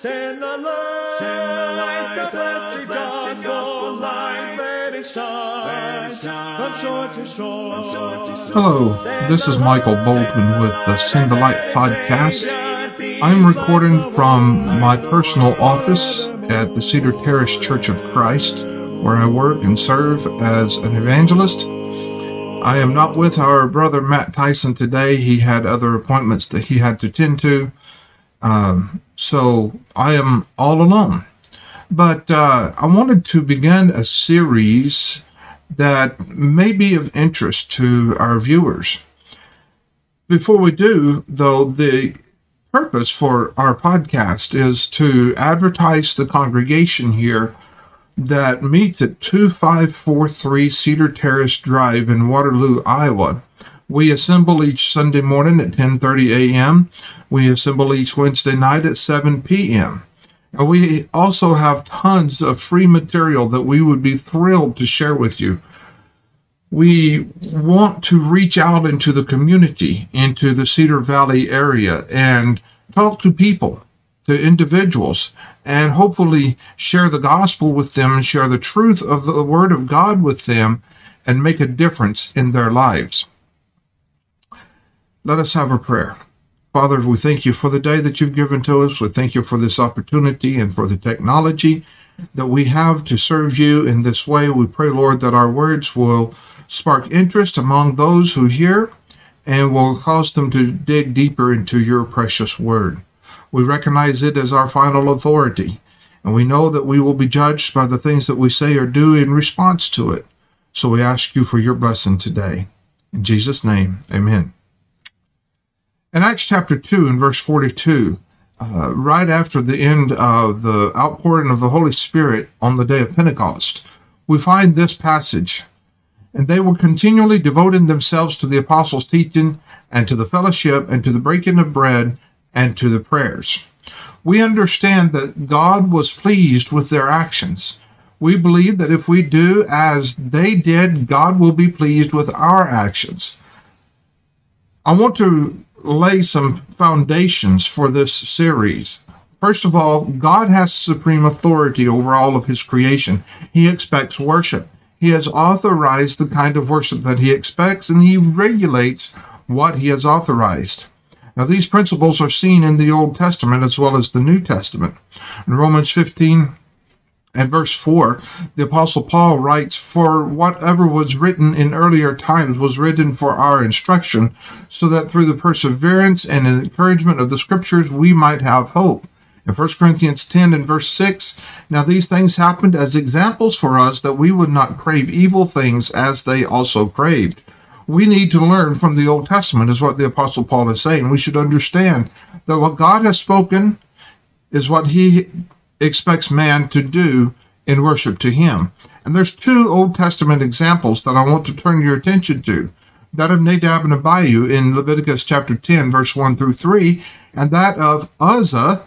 Send the light, send the light, the blessed gospel light, let it shine, from shore to shore. Hello, this is Michael Bolton with the Send the Light podcast. I'm recording from my personal office at the Cedar Terrace Church of Christ, where I work and serve as an evangelist. I am not with our brother Matt Tyson today. He had other appointments that he had to tend to. Um, so I am all alone. But uh, I wanted to begin a series that may be of interest to our viewers. Before we do, though, the purpose for our podcast is to advertise the congregation here that meets at 2543 Cedar Terrace Drive in Waterloo, Iowa. We assemble each Sunday morning at 10:30 a.m. We assemble each Wednesday night at 7 p.m. And we also have tons of free material that we would be thrilled to share with you. We want to reach out into the community, into the Cedar Valley area, and talk to people, to individuals, and hopefully share the gospel with them and share the truth of the Word of God with them and make a difference in their lives. Let us have a prayer. Father, we thank you for the day that you've given to us. We thank you for this opportunity and for the technology that we have to serve you in this way. We pray, Lord, that our words will spark interest among those who hear and will cause them to dig deeper into your precious word. We recognize it as our final authority, and we know that we will be judged by the things that we say or do in response to it. So we ask you for your blessing today. In Jesus' name, amen. In Acts chapter 2 and verse 42, uh, right after the end of the outpouring of the Holy Spirit on the day of Pentecost, we find this passage. And they were continually devoting themselves to the apostles' teaching and to the fellowship and to the breaking of bread and to the prayers. We understand that God was pleased with their actions. We believe that if we do as they did, God will be pleased with our actions. I want to lay some foundations for this series. First of all, God has supreme authority over all of his creation. He expects worship. He has authorized the kind of worship that he expects, and he regulates what he has authorized. Now, these principles are seen in the Old Testament as well as the New Testament. In Romans 15 and verse 4, the Apostle Paul writes, For whatever was written in earlier times was written for our instruction, so that through the perseverance and encouragement of the Scriptures we might have hope. In 1 Corinthians 10 and verse 6, Now these things happened as examples for us that we would not crave evil things as they also craved. We need to learn from the Old Testament, is what the Apostle Paul is saying. We should understand that what God has spoken is what he expects man to do in worship to him. And there's two Old Testament examples that I want to turn your attention to. That of Nadab and Abihu in Leviticus chapter 10, verse 1 through 3, and that of Uzzah,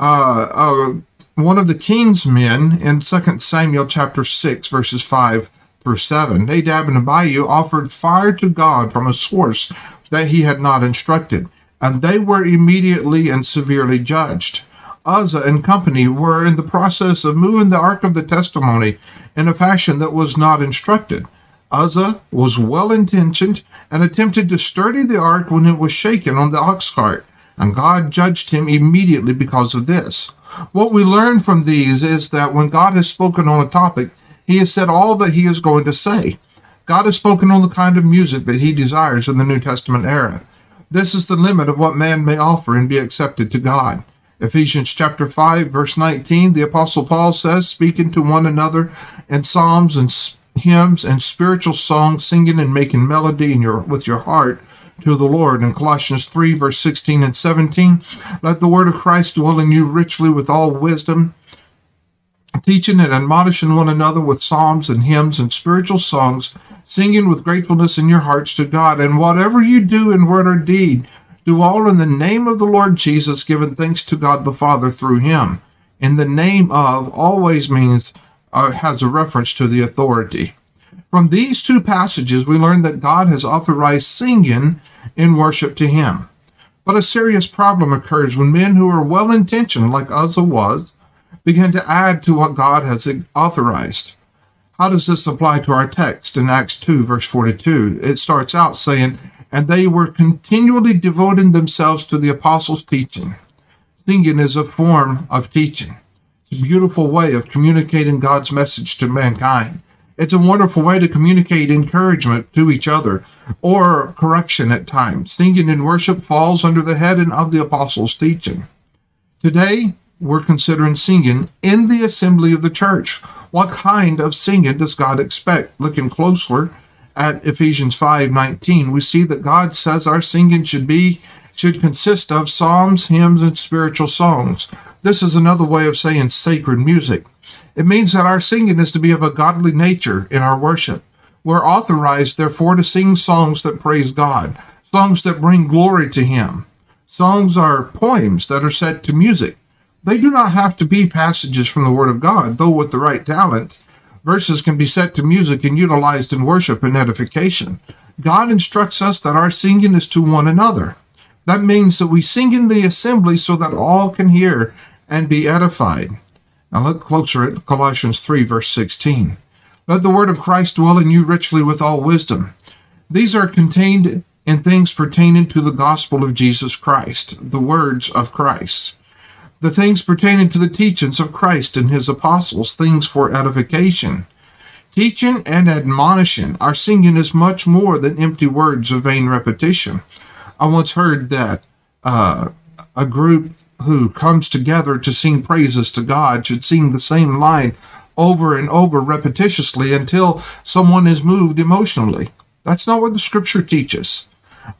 uh, uh, one of the king's men in 2 Samuel chapter 6, verses 5 through 7. Nadab and Abihu offered fire to God from a source that he had not instructed, and they were immediately and severely judged. Uzzah and company were in the process of moving the Ark of the Testimony in a fashion that was not instructed. Uzzah was well intentioned and attempted to sturdy the ark when it was shaken on the ox cart, and God judged him immediately because of this. What we learn from these is that when God has spoken on a topic, he has said all that he is going to say. God has spoken on the kind of music that he desires in the New Testament era. This is the limit of what man may offer and be accepted to God. Ephesians chapter 5 verse 19, the apostle Paul says, speaking to one another in psalms and hymns and spiritual songs, singing and making melody in your, with your heart to the Lord. In Colossians 3 verse 16 and 17, let the word of Christ dwell in you richly with all wisdom, teaching and admonishing one another with psalms and hymns and spiritual songs, singing with gratefulness in your hearts to God. And whatever you do in word or deed, do all in the name of the Lord Jesus, giving thanks to God the Father through him. In the name of always means uh, has a reference to the authority. From these two passages, we learn that God has authorized singing in worship to him. But a serious problem occurs when men who are well intentioned, like Uzzah was, begin to add to what God has authorized. How does this apply to our text in Acts 2, verse 42? It starts out saying, And they were continually devoting themselves to the apostles' teaching. Singing is a form of teaching. It's a beautiful way of communicating God's message to mankind. It's a wonderful way to communicate encouragement to each other or correction at times. Singing in worship falls under the heading of the apostles' teaching. Today, we're considering singing in the assembly of the church. What kind of singing does God expect? Looking closer at Ephesians 5:19, we see that God says our singing should be should consist of psalms, hymns, and spiritual songs. This is another way of saying sacred music. It means that our singing is to be of a godly nature in our worship. We're authorized, therefore, to sing songs that praise God, songs that bring glory to Him. Songs are poems that are set to music. They do not have to be passages from the Word of God, though with the right talent, verses can be set to music and utilized in worship and edification. God instructs us that our singing is to one another. That means that we sing in the assembly so that all can hear and be edified. Now look closer at Colossians 3, verse 16. Let the word of Christ dwell in you richly with all wisdom. These are contained in things pertaining to the gospel of Jesus Christ, the words of Christ. The things pertaining to the teachings of Christ and his apostles, things for edification. Teaching and admonishing. Our singing is much more than empty words of vain repetition. I once heard that uh, a group who comes together to sing praises to God should sing the same line over and over repetitiously until someone is moved emotionally. That's not what the scripture teaches.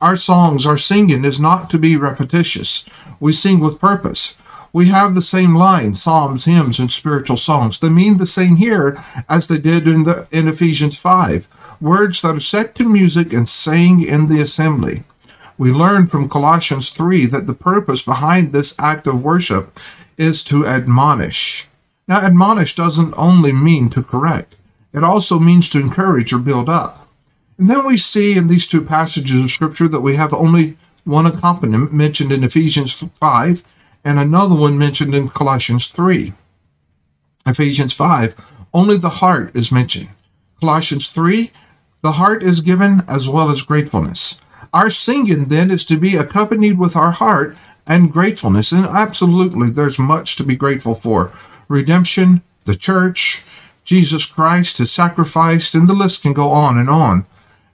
Our songs, our singing is not to be repetitious. We sing with purpose. We have the same line, psalms, hymns, and spiritual songs. They mean the same here as they did in the in Ephesians 5. Words that are set to music and sang in the assembly. We learn from Colossians 3 that the purpose behind this act of worship is to admonish. Now, admonish doesn't only mean to correct, it also means to encourage or build up. And then we see in these two passages of Scripture that we have only one accompaniment mentioned in Ephesians 5 and another one mentioned in Colossians 3. Ephesians 5, only the heart is mentioned. Colossians 3, the heart is given as well as gratefulness. Our singing then is to be accompanied with our heart and gratefulness. And absolutely, there's much to be grateful for redemption, the church, Jesus Christ, his sacrifice, and the list can go on and on.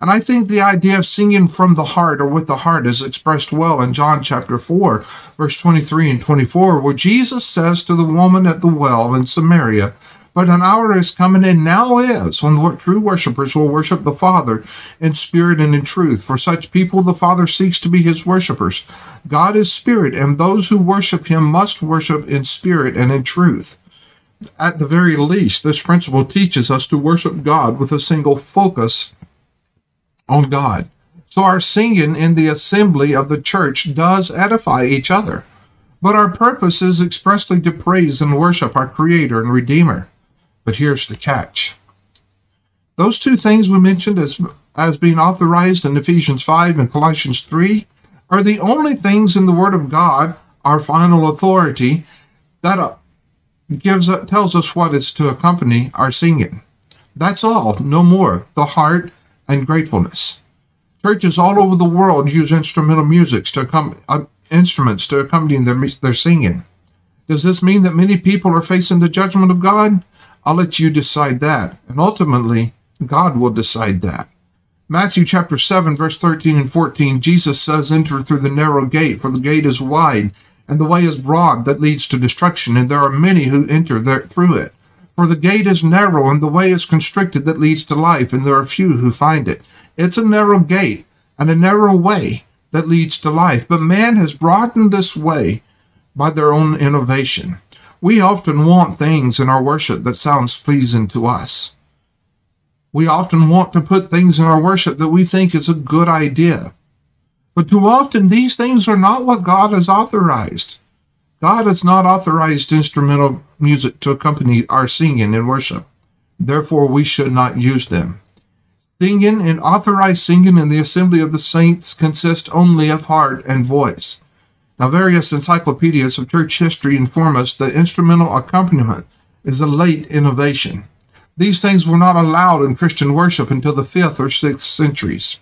And I think the idea of singing from the heart or with the heart is expressed well in John chapter 4, verse 23 and 24, where Jesus says to the woman at the well in Samaria, but an hour is coming and now is when the true worshippers will worship the Father in spirit and in truth. For such people the Father seeks to be his worshippers. God is spirit, and those who worship him must worship in spirit and in truth. At the very least, this principle teaches us to worship God with a single focus on God. So our singing in the assembly of the church does edify each other. But our purpose is expressly to praise and worship our Creator and Redeemer. But here's the catch. Those two things we mentioned as, as being authorized in Ephesians 5 and Colossians 3 are the only things in the Word of God, our final authority, that uh, gives uh, tells us what is to accompany our singing. That's all, no more. The heart and gratefulness. Churches all over the world use instrumental music to accom- uh, instruments to accompany their, their singing. Does this mean that many people are facing the judgment of God? I'll let you decide that. And ultimately, God will decide that. Matthew chapter 7, verse 13 and 14, Jesus says, Enter through the narrow gate, for the gate is wide, and the way is broad that leads to destruction, and there are many who enter there through it. For the gate is narrow, and the way is constricted that leads to life, and there are few who find it. It's a narrow gate and a narrow way that leads to life, but man has broadened this way by their own innovation. We often want things in our worship that sounds pleasing to us. We often want to put things in our worship that we think is a good idea. But too often these things are not what God has authorized. God has not authorized instrumental music to accompany our singing and worship. Therefore, we should not use them. Singing and authorized singing in the assembly of the saints consist only of heart and voice. Now, various encyclopedias of church history inform us that instrumental accompaniment is a late innovation. These things were not allowed in Christian worship until the 5th or 6th centuries.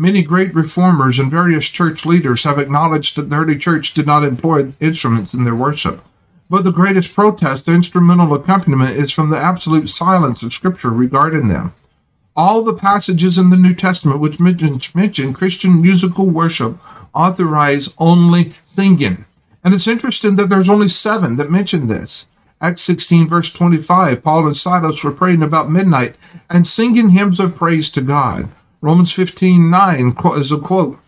Many great reformers and various church leaders have acknowledged that the early church did not employ instruments in their worship. But the greatest protest to instrumental accompaniment is from the absolute silence of Scripture regarding them. All the passages in the New Testament which mention, Christian musical worship authorize only singing. And it's interesting that there's only seven that mention this. Acts 16, verse 25, Paul and Silas were praying about midnight and singing hymns of praise to God. Romans 15, 9 is a quote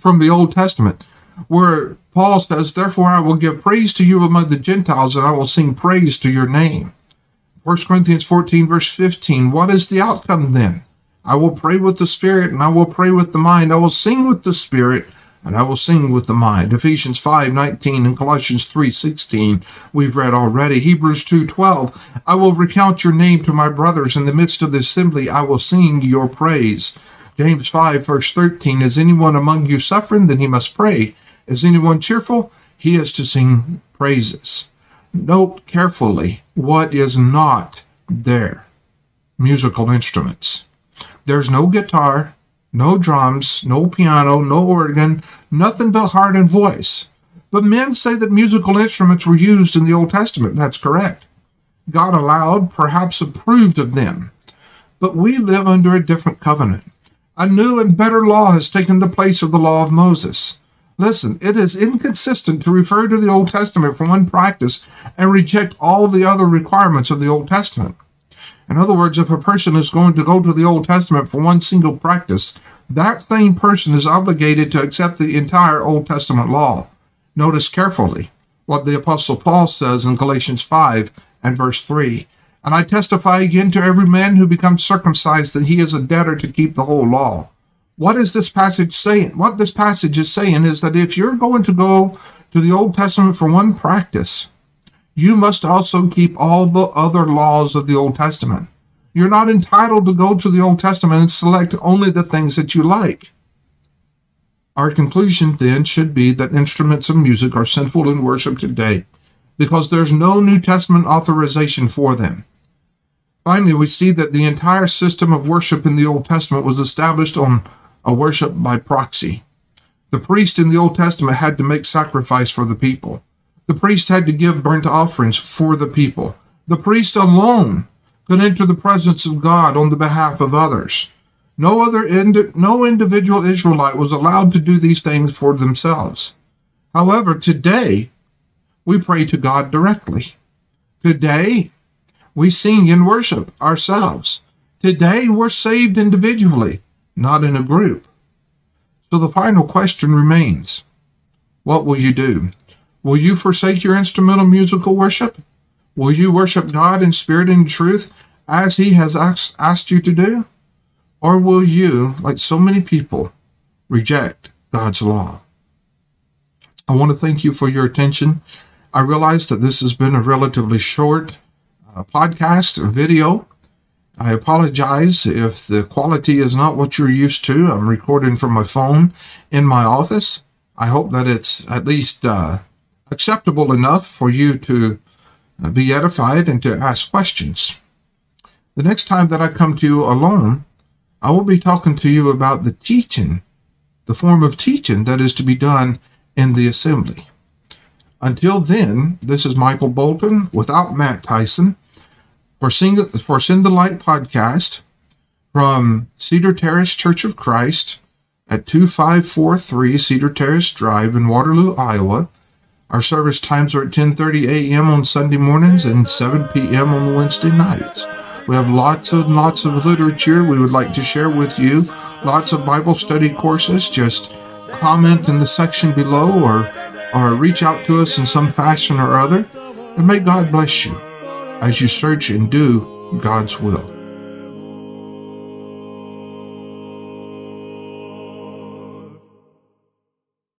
from the Old Testament where Paul says, Therefore I will give praise to you among the Gentiles and I will sing praise to your name. 1 Corinthians 14, verse 15. What is the outcome then? I will pray with the Spirit and I will pray with the mind. I will sing with the Spirit and I will sing with the mind. Ephesians 5:19 and Colossians 3:16 we've read already. Hebrews 2:12 I will recount your name to my brothers in the midst of the assembly I will sing your praise. James 5 verse 13 Is anyone among you suffering then he must pray. Is anyone cheerful? He is to sing praises. Note carefully what is not there. Musical instruments. There's no guitar, no drums, no piano, no organ, nothing but heart and voice. But men say that musical instruments were used in the Old Testament. That's correct. God allowed, perhaps approved of them. But we live under a different covenant. A new and better law has taken the place of the law of Moses. Listen, it is inconsistent to refer to the Old Testament for one practice and reject all the other requirements of the Old Testament. In other words, if a person is going to go to the Old Testament for one single practice, that same person is obligated to accept the entire Old Testament law. Notice carefully what the Apostle Paul says in Galatians 5 and verse 3. And I testify again to every man who becomes circumcised that he is a debtor to keep the whole law. What is this passage saying? What this passage is saying is that if you're going to go to the Old Testament for one practice, you must also keep all the other laws of the Old Testament. You're not entitled to go to the Old Testament and select only the things that you like. Our conclusion then should be that instruments of music are sinful in worship today because there's no New Testament authorization for them. Finally, we see that the entire system of worship in the Old Testament was established on a worship by proxy. The priest in the Old Testament had to make sacrifice for the people. The priest had to give burnt offerings for the people. The priest alone could enter the presence of God on the behalf of others. No other ind- no individual Israelite was allowed to do these things for themselves. However, today we pray to God directly. Today we sing and worship ourselves. Today we're saved individually not in a group. So the final question remains What will you do? Will you forsake your instrumental musical worship? Will you worship God in spirit and truth as He has asked you to do? Or will you, like so many people, reject God's law? I want to thank you for your attention. I realize that this has been a relatively short uh, podcast video. I apologize if the quality is not what you're used to. I'm recording from my phone in my office. I hope that it's at least uh, acceptable enough for you to uh, be edified and to ask questions. The next time that I come to you alone, I will be talking to you about the teaching, the form of teaching that is to be done in the assembly. Until then, this is Michael Bolton without Matt Tyson for, Sing, for Send the Light podcast from Cedar Terrace Church of Christ at 2543 Cedar Terrace Drive in Waterloo, Iowa. Our service times are at 10:30 a.m. on Sunday mornings and 7 p.m. on Wednesday nights. We have lots and lots of literature we would like to share with you, lots of Bible study courses. Just comment in the section below or or reach out to us in some fashion or other. And may God bless you as you search and do God's will.